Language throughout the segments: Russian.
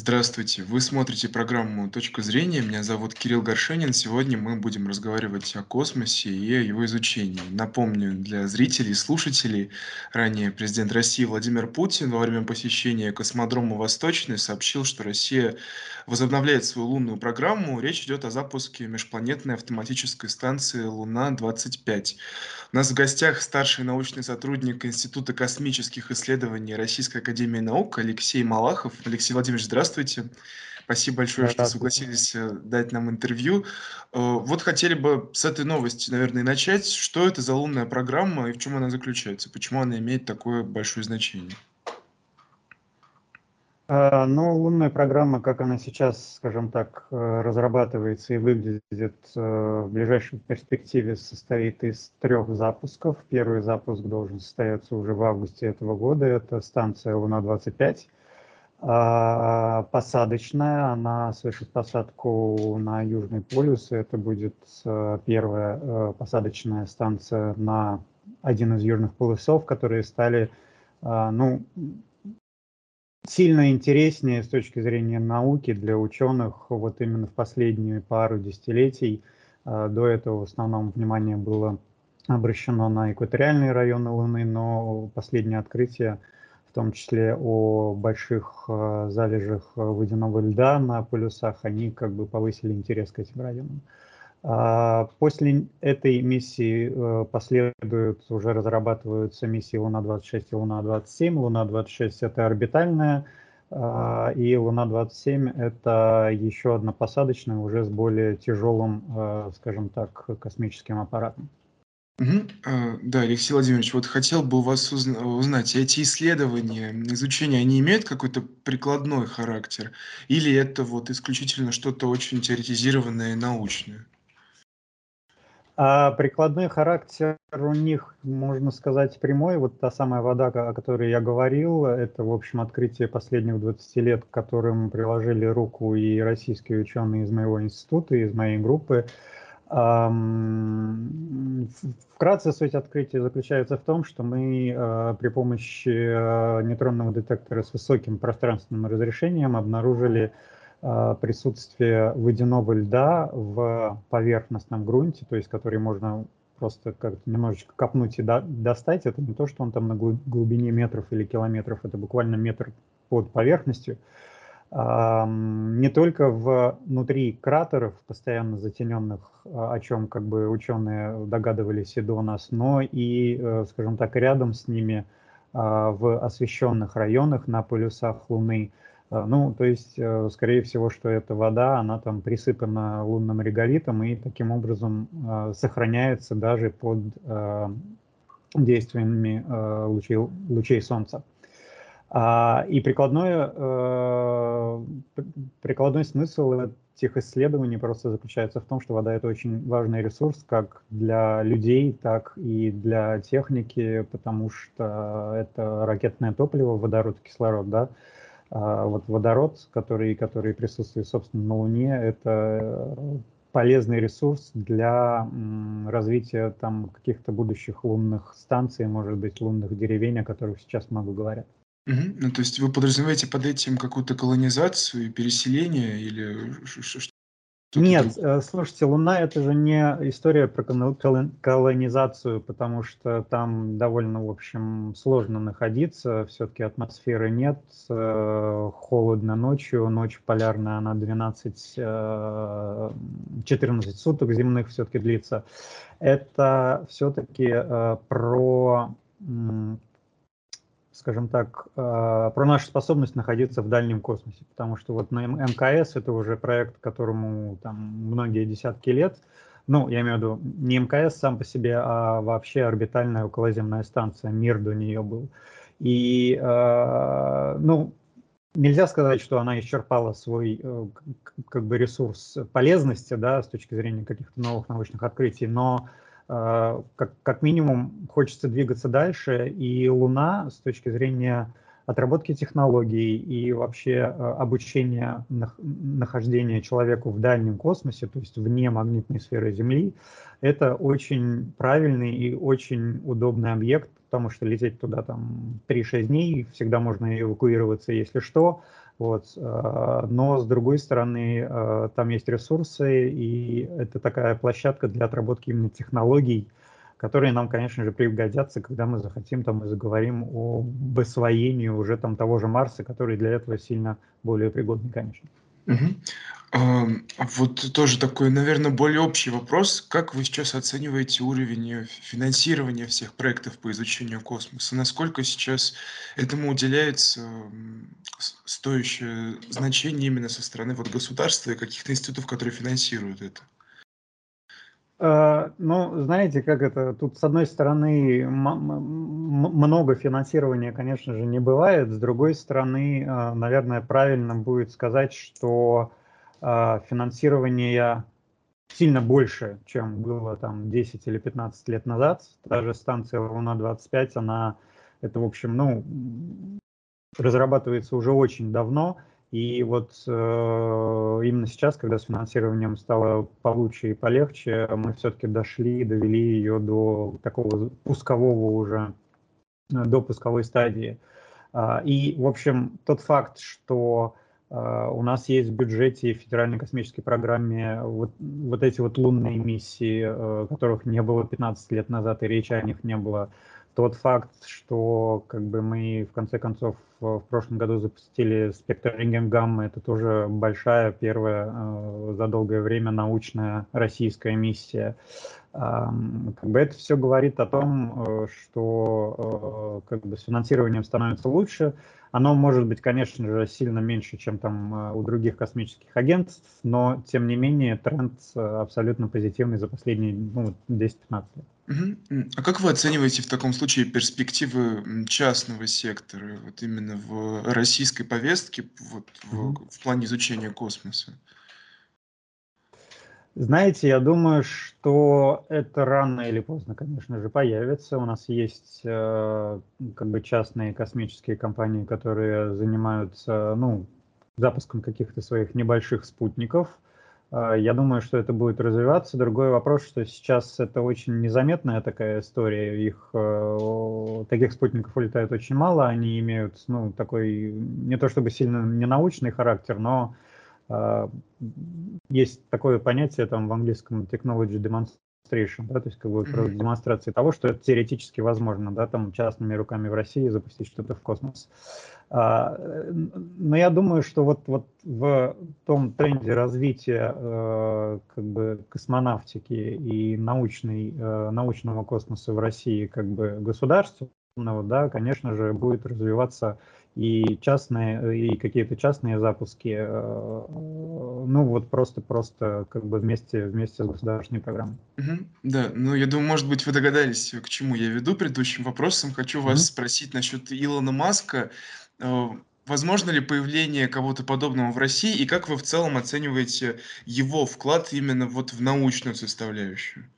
Здравствуйте, вы смотрите программу «Точка зрения». Меня зовут Кирилл Горшенин. Сегодня мы будем разговаривать о космосе и о его изучении. Напомню для зрителей и слушателей, ранее президент России Владимир Путин во время посещения космодрома «Восточный» сообщил, что Россия возобновляет свою лунную программу. Речь идет о запуске межпланетной автоматической станции «Луна-25». У нас в гостях старший научный сотрудник Института космических исследований Российской Академии Наук Алексей Малахов. Алексей Владимирович, здравствуйте. Спасибо большое, что согласились э, дать нам интервью. Э, вот хотели бы с этой новости, наверное, начать. Что это за лунная программа и в чем она заключается? Почему она имеет такое большое значение? А, ну, лунная программа, как она сейчас, скажем так, э, разрабатывается и выглядит э, в ближайшей перспективе, состоит из трех запусков. Первый запуск должен состояться уже в августе этого года. Это станция Луна-25. А, посадочная, она совершит посадку на Южный полюс. Это будет э, первая посадочная станция на один из южных полюсов, которые стали ну, сильно интереснее с точки зрения науки для ученых вот именно в последние пару десятилетий. До этого в основном внимание было обращено на экваториальные районы Луны, но последние открытия, в том числе о больших а, залежах водяного льда на полюсах, они как бы повысили интерес к этим районам. А, после этой миссии э, последуют, уже разрабатываются миссии Луна-26 и Луна-27. Луна-26 – это орбитальная, а, и Луна-27 – это еще одна посадочная, уже с более тяжелым, э, скажем так, космическим аппаратом. Угу. Да, Алексей Владимирович, вот хотел бы у вас узна- узнать, эти исследования, изучения, они имеют какой-то прикладной характер? Или это вот исключительно что-то очень теоретизированное и научное? А прикладной характер у них, можно сказать, прямой. Вот та самая вода, о которой я говорил, это, в общем, открытие последних 20 лет, к которым приложили руку и российские ученые из моего института, из моей группы. Вкратце суть открытия заключается в том, что мы э, при помощи э, нейтронного детектора с высоким пространственным разрешением обнаружили а, присутствие водяного льда в поверхностном грунте, то есть который можно просто как-то немножечко копнуть и до, достать. Это не то, что он там на глубине метров или километров, это буквально метр под поверхностью. Не только внутри кратеров, постоянно затененных, а, о чем как бы ученые догадывались и до нас, но и, э, скажем так, рядом с ними в освещенных районах на полюсах Луны – а, ну, то есть, э, скорее всего, что эта вода, она там присыпана лунным реголитом и таким образом а, сохраняется даже под а, действиями лучей, лучей Солнца. И прикладной, э, прикладной смысл этих исследований просто заключается в том, что вода – это очень важный ресурс как для людей, так и для техники, потому что это ракетное топливо, водород, кислород, да, а вот водород, который, который присутствует, собственно, на Луне, это полезный ресурс для развития там каких-то будущих лунных станций, может быть, лунных деревень, о которых сейчас много говорят. Угу. Ну, то есть вы подразумеваете под этим какую-то колонизацию, переселение или что? Нет, э, слушайте, Луна это же не история про колонизацию, потому что там довольно, в общем, сложно находиться, все-таки атмосферы нет, э, холодно ночью, ночь полярная, она 12-14 э, суток земных все-таки длится. Это все-таки про скажем так, э, про нашу способность находиться в дальнем космосе, потому что вот на МКС это уже проект, которому там многие десятки лет, ну, я имею в виду не МКС сам по себе, а вообще орбитальная околоземная станция, мир до нее был. И, э, ну, нельзя сказать, что она исчерпала свой э, как бы ресурс полезности, да, с точки зрения каких-то новых научных открытий, но как, как минимум хочется двигаться дальше, и Луна с точки зрения отработки технологий и вообще а, обучения нахождения человеку в дальнем космосе, то есть вне магнитной сферы Земли, это очень правильный и очень удобный объект, потому что лететь туда там 3-6 дней, всегда можно эвакуироваться, если что, Вот. Но, с другой стороны, там есть ресурсы, и это такая площадка для отработки именно технологий, которые нам, конечно же, пригодятся, когда мы захотим там и заговорим об освоении уже там того же Марса, который для этого сильно более пригодный, конечно. Угу. Вот тоже такой, наверное, более общий вопрос. Как вы сейчас оцениваете уровень э, финансирования всех проектов по изучению космоса? Насколько сейчас этому уделяется стоящее значение именно со стороны вот государства и каких-то институтов, которые финансируют это? Э, ну, знаете, как это, тут с одной стороны много финансирования, конечно же, не бывает, с другой стороны, э, наверное, правильно будет сказать, что э, финансирование сильно больше, чем было там 10 или 15 лет назад. Даже станция Луна-25, она, это, в общем, ну, разрабатывается уже очень давно, и вот э, именно сейчас, когда с финансированием стало получше и полегче, мы все-таки дошли, довели ее до такого пускового уже, э, до пусковой стадии. Э, и, в общем, тот факт, что э, у нас есть в бюджете федеральной космической программе вот, вот эти вот лунные миссии, э, которых не было 15 лет назад, и речи о них не было, тот факт, что как бы мы в конце концов в прошлом году запустили спектр рентген-гаммы, это тоже большая первая э, за долгое время научная российская миссия. Как бы это все говорит о том, э, что э, как бы с финансированием становится лучше. Оно может быть, конечно же, сильно меньше, чем там у других космических агентств, но тем не менее тренд абсолютно позитивный за последние ну, 10-15 лет. А как вы оцениваете в таком случае перспективы частного сектора, вот именно в российской повестке, вот в, в плане изучения космоса? Знаете, я думаю, что это рано или поздно, конечно же, появится. У нас есть э, как бы частные космические компании, которые занимаются ну, запуском каких-то своих небольших спутников. А, я думаю, что это будет развиваться. Другой вопрос, что сейчас это очень незаметная такая история. Их э, таких спутников улетает очень мало. Они имеют, ну, такой не то чтобы сильно не научный характер, но э, есть такое понятие там в английском technology demonstration, да, то есть как бы mm-hmm. демонстрации того, что это теоретически возможно, да, там частными руками в России запустить что-то в космос. А, но я думаю, что вот, вот в том тренде развития э, как бы космонавтики и научной, э, научного космоса в России как бы государственного, да, конечно же, будет развиваться и частные, и какие-то частные запуски, э, ну вот просто-просто как бы вместе, вместе с государственной программой. Мгм. Да, ну я думаю, может быть, вы догадались, к чему я веду предыдущим вопросом. Хочу вас спросить насчет Илона Маска. Э, возможно ли появление кого-то подобного в России, и как вы в целом оцениваете его вклад именно вот в научную составляющую?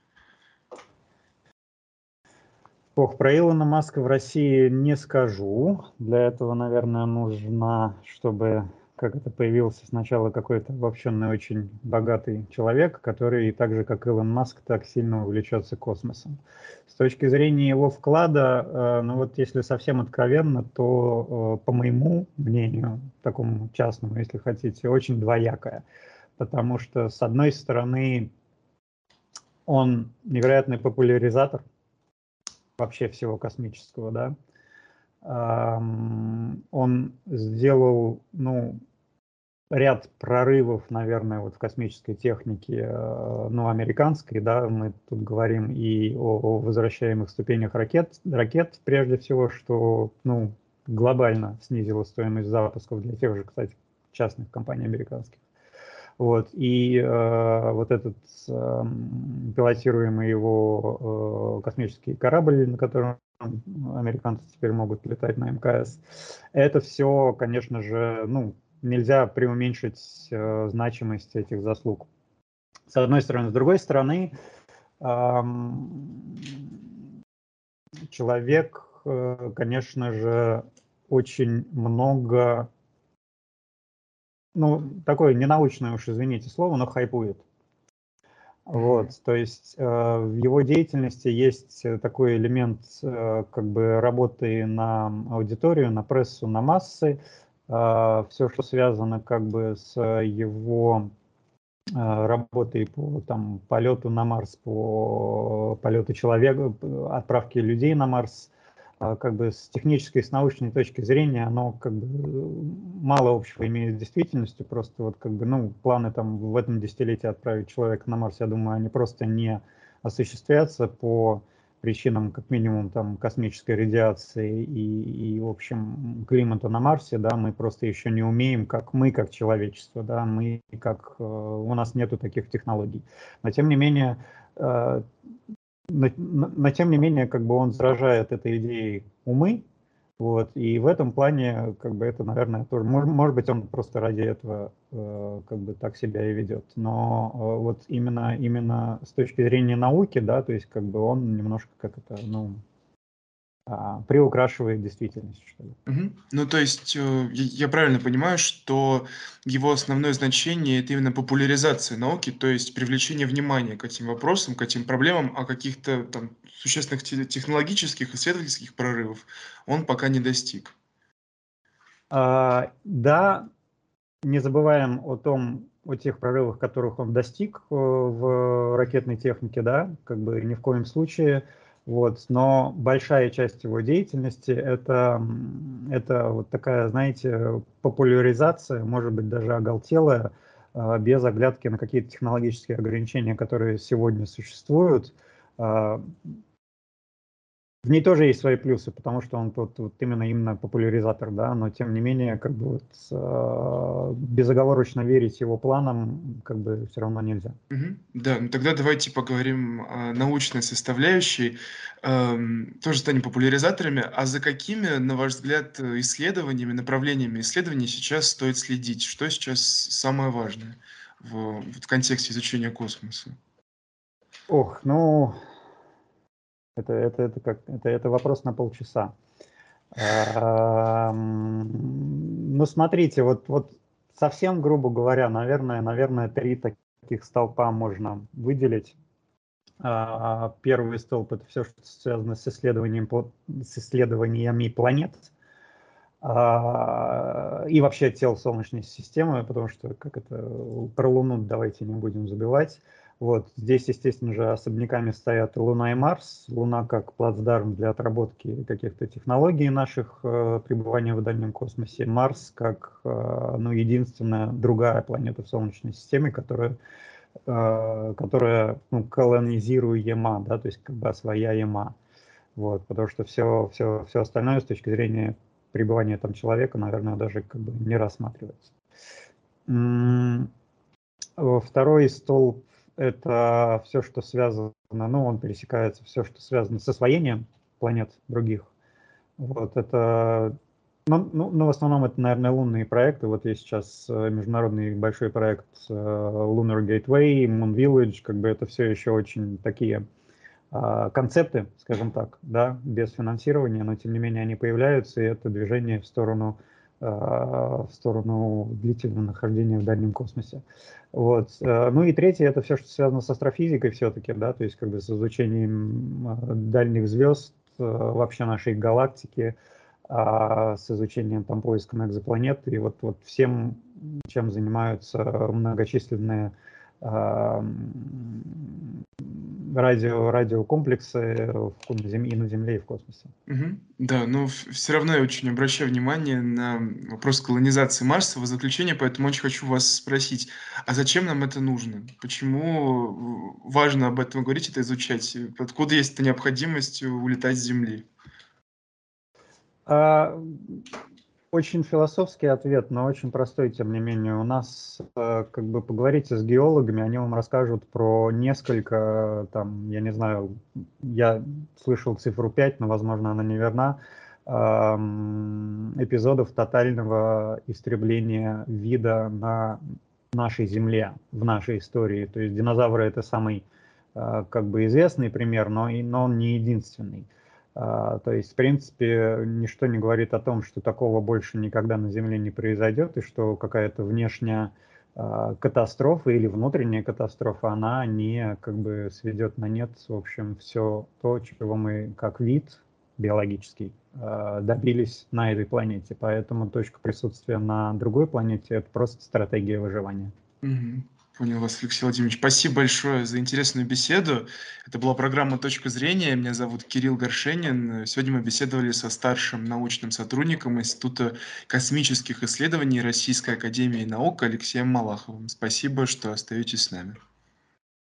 Ох, про Илона Маска в России не скажу. Для этого, наверное, нужно, чтобы как это появился сначала какой-то обобщенный очень богатый человек, который так же, как Илон Маск, так сильно увлечется космосом. С точки зрения его вклада, э, ну вот если совсем откровенно, то, э, по моему мнению, такому частному, если хотите, очень двоякое. Потому что, с одной стороны, он невероятный популяризатор вообще всего космического, да, он сделал, ну, ряд прорывов, наверное, вот в космической технике, э, ну, американской, да, мы тут говорим и о, о возвращаемых ступенях ракет, ракет, прежде всего, что, ну, глобально снизило стоимость запусков для тех же, кстати, частных компаний американских. Вот, и э, вот этот э, пилотируемый его э, космический корабль, на котором американцы теперь могут летать на МКС, это все, конечно же, ну, нельзя преуменьшить э, значимость этих заслуг. С одной стороны. С другой стороны, э, человек, э, конечно же, очень много, ну, такое ненаучное уж, извините слово, но хайпует. Вот, то есть э, в его деятельности есть такой элемент э, как бы работы на аудиторию, на прессу, на массы, все, что связано как бы с его работой по там, полету на Марс, по полету человека, отправке людей на Марс, как бы с технической, с научной точки зрения, оно как бы мало общего имеет с действительностью, просто вот как бы, ну, планы там в этом десятилетии отправить человека на Марс, я думаю, они просто не осуществятся по причинам, как минимум, там, космической радиации и, и, в общем, климата на Марсе, да, мы просто еще не умеем, как мы, как человечество, да, мы, как, э, у нас нету таких технологий. Но, тем не менее, э, но, но, но, тем не менее, как бы он заражает этой идеей умы, вот, и в этом плане, как бы это, наверное, тоже, может, может быть, он просто ради этого э, как бы так себя и ведет. Но э, вот именно, именно с точки зрения науки, да, то есть как бы он немножко как это, ну, а, приукрашивает действительность, что ли. Мгм. Ну, то есть, э, я правильно понимаю, что его основное значение- это именно популяризация науки, то есть привлечение внимания к этим вопросам, к этим проблемам, а каких-то там существенных те технологических, исследовательских прорывов он пока не достиг. А, да, не забываем о том, о тех прорывах, которых он достиг э, в ракетной технике, да, как бы ни в коем случае вот, но большая часть его деятельности это, это вот такая, знаете, популяризация, может быть, даже оголтелая, а, без оглядки на какие-то технологические ограничения, которые сегодня существуют. В ней тоже есть свои плюсы, потому что он тут вот именно именно популяризатор, да, но тем не менее, как бы вот э, безоговорочно верить его планам, как бы все равно нельзя. Мгм. Да, ну тогда давайте поговорим о научной составляющей. Эм, тоже станем популяризаторами. А за какими, на ваш взгляд, исследованиями, направлениями исследований сейчас стоит следить? Что сейчас самое важное в, в контексте изучения космоса? Ох, ну, это, это, это, как, это, это вопрос на полчаса. Ну, смотрите, вот, вот совсем грубо говоря, наверное, наверное, три таких столпа можно выделить. А, первый столб – это все, что связано с, исследованием, с исследованиями планет а, и вообще тел Солнечной системы, потому что как это про Луну давайте не будем забивать. Вот. Здесь, естественно же, особняками стоят Луна и Марс. Луна как плацдарм для отработки каких-то технологий наших э, пребывания в дальнем космосе. Марс как э, ну, единственная другая планета в Солнечной системе, которая, э, которая ну, колонизируема, да, то есть как бы освояема. Вот, потому что все, все, все остальное с точки зрения пребывания там человека, наверное, даже как бы не рассматривается. Второй столб это все, что связано, ну, он пересекается, все, что связано с освоением планет других. Вот это, ну, ну, ну, в основном это, наверное, лунные проекты. Вот есть сейчас э, международный большой проект э, Lunar Gateway, Moon Village, как бы это все еще очень такие а, концепты, скажем так, да, без финансирования, но тем не менее они появляются, и это движение в сторону в сторону длительного нахождения в дальнем космосе. Вот. Э, ну и третье, это все, что связано с астрофизикой все-таки, да, то есть как бы с изучением э, дальних звезд, э, вообще нашей галактики, а, с изучением там поиском экзопланет и вот, вот всем, чем занимаются многочисленные радио, радиокомплексы и на Земле, и в космосе. Угу. Да, но все равно я очень обращаю внимание на вопрос колонизации Марса в заключение, поэтому очень хочу вас спросить, а зачем нам это нужно? Почему важно об этом говорить, это изучать? Откуда есть эта необходимость улетать с Земли? А, очень философский ответ, но очень простой, тем не менее. У нас, э, как бы, поговорите с геологами, они вам расскажут про несколько, там, я не знаю, я слышал цифру 5, но, возможно, она неверна, эпизодов тотального истребления вида на нашей Земле, в нашей истории. То есть динозавры – это самый, э, как бы, известный пример, но, но он не единственный. А, то есть, в принципе, ничто не говорит о том, что такого больше никогда на Земле не произойдет, и что какая-то внешняя а, катастрофа или внутренняя катастрофа, она не как бы сведет на нет, в общем, все то, чего мы как вид биологический добились на этой планете. Поэтому точка присутствия на другой планете – это просто стратегия выживания. Угу. Понял вас, Алексей Владимирович. Спасибо большое за интересную беседу. Это была программа «Точка зрения». Меня зовут Кирилл Горшенин. Сегодня мы беседовали со старшим научным сотрудником Института космических исследований Российской Академии Наук Алексеем Малаховым. Спасибо, что остаетесь с нами.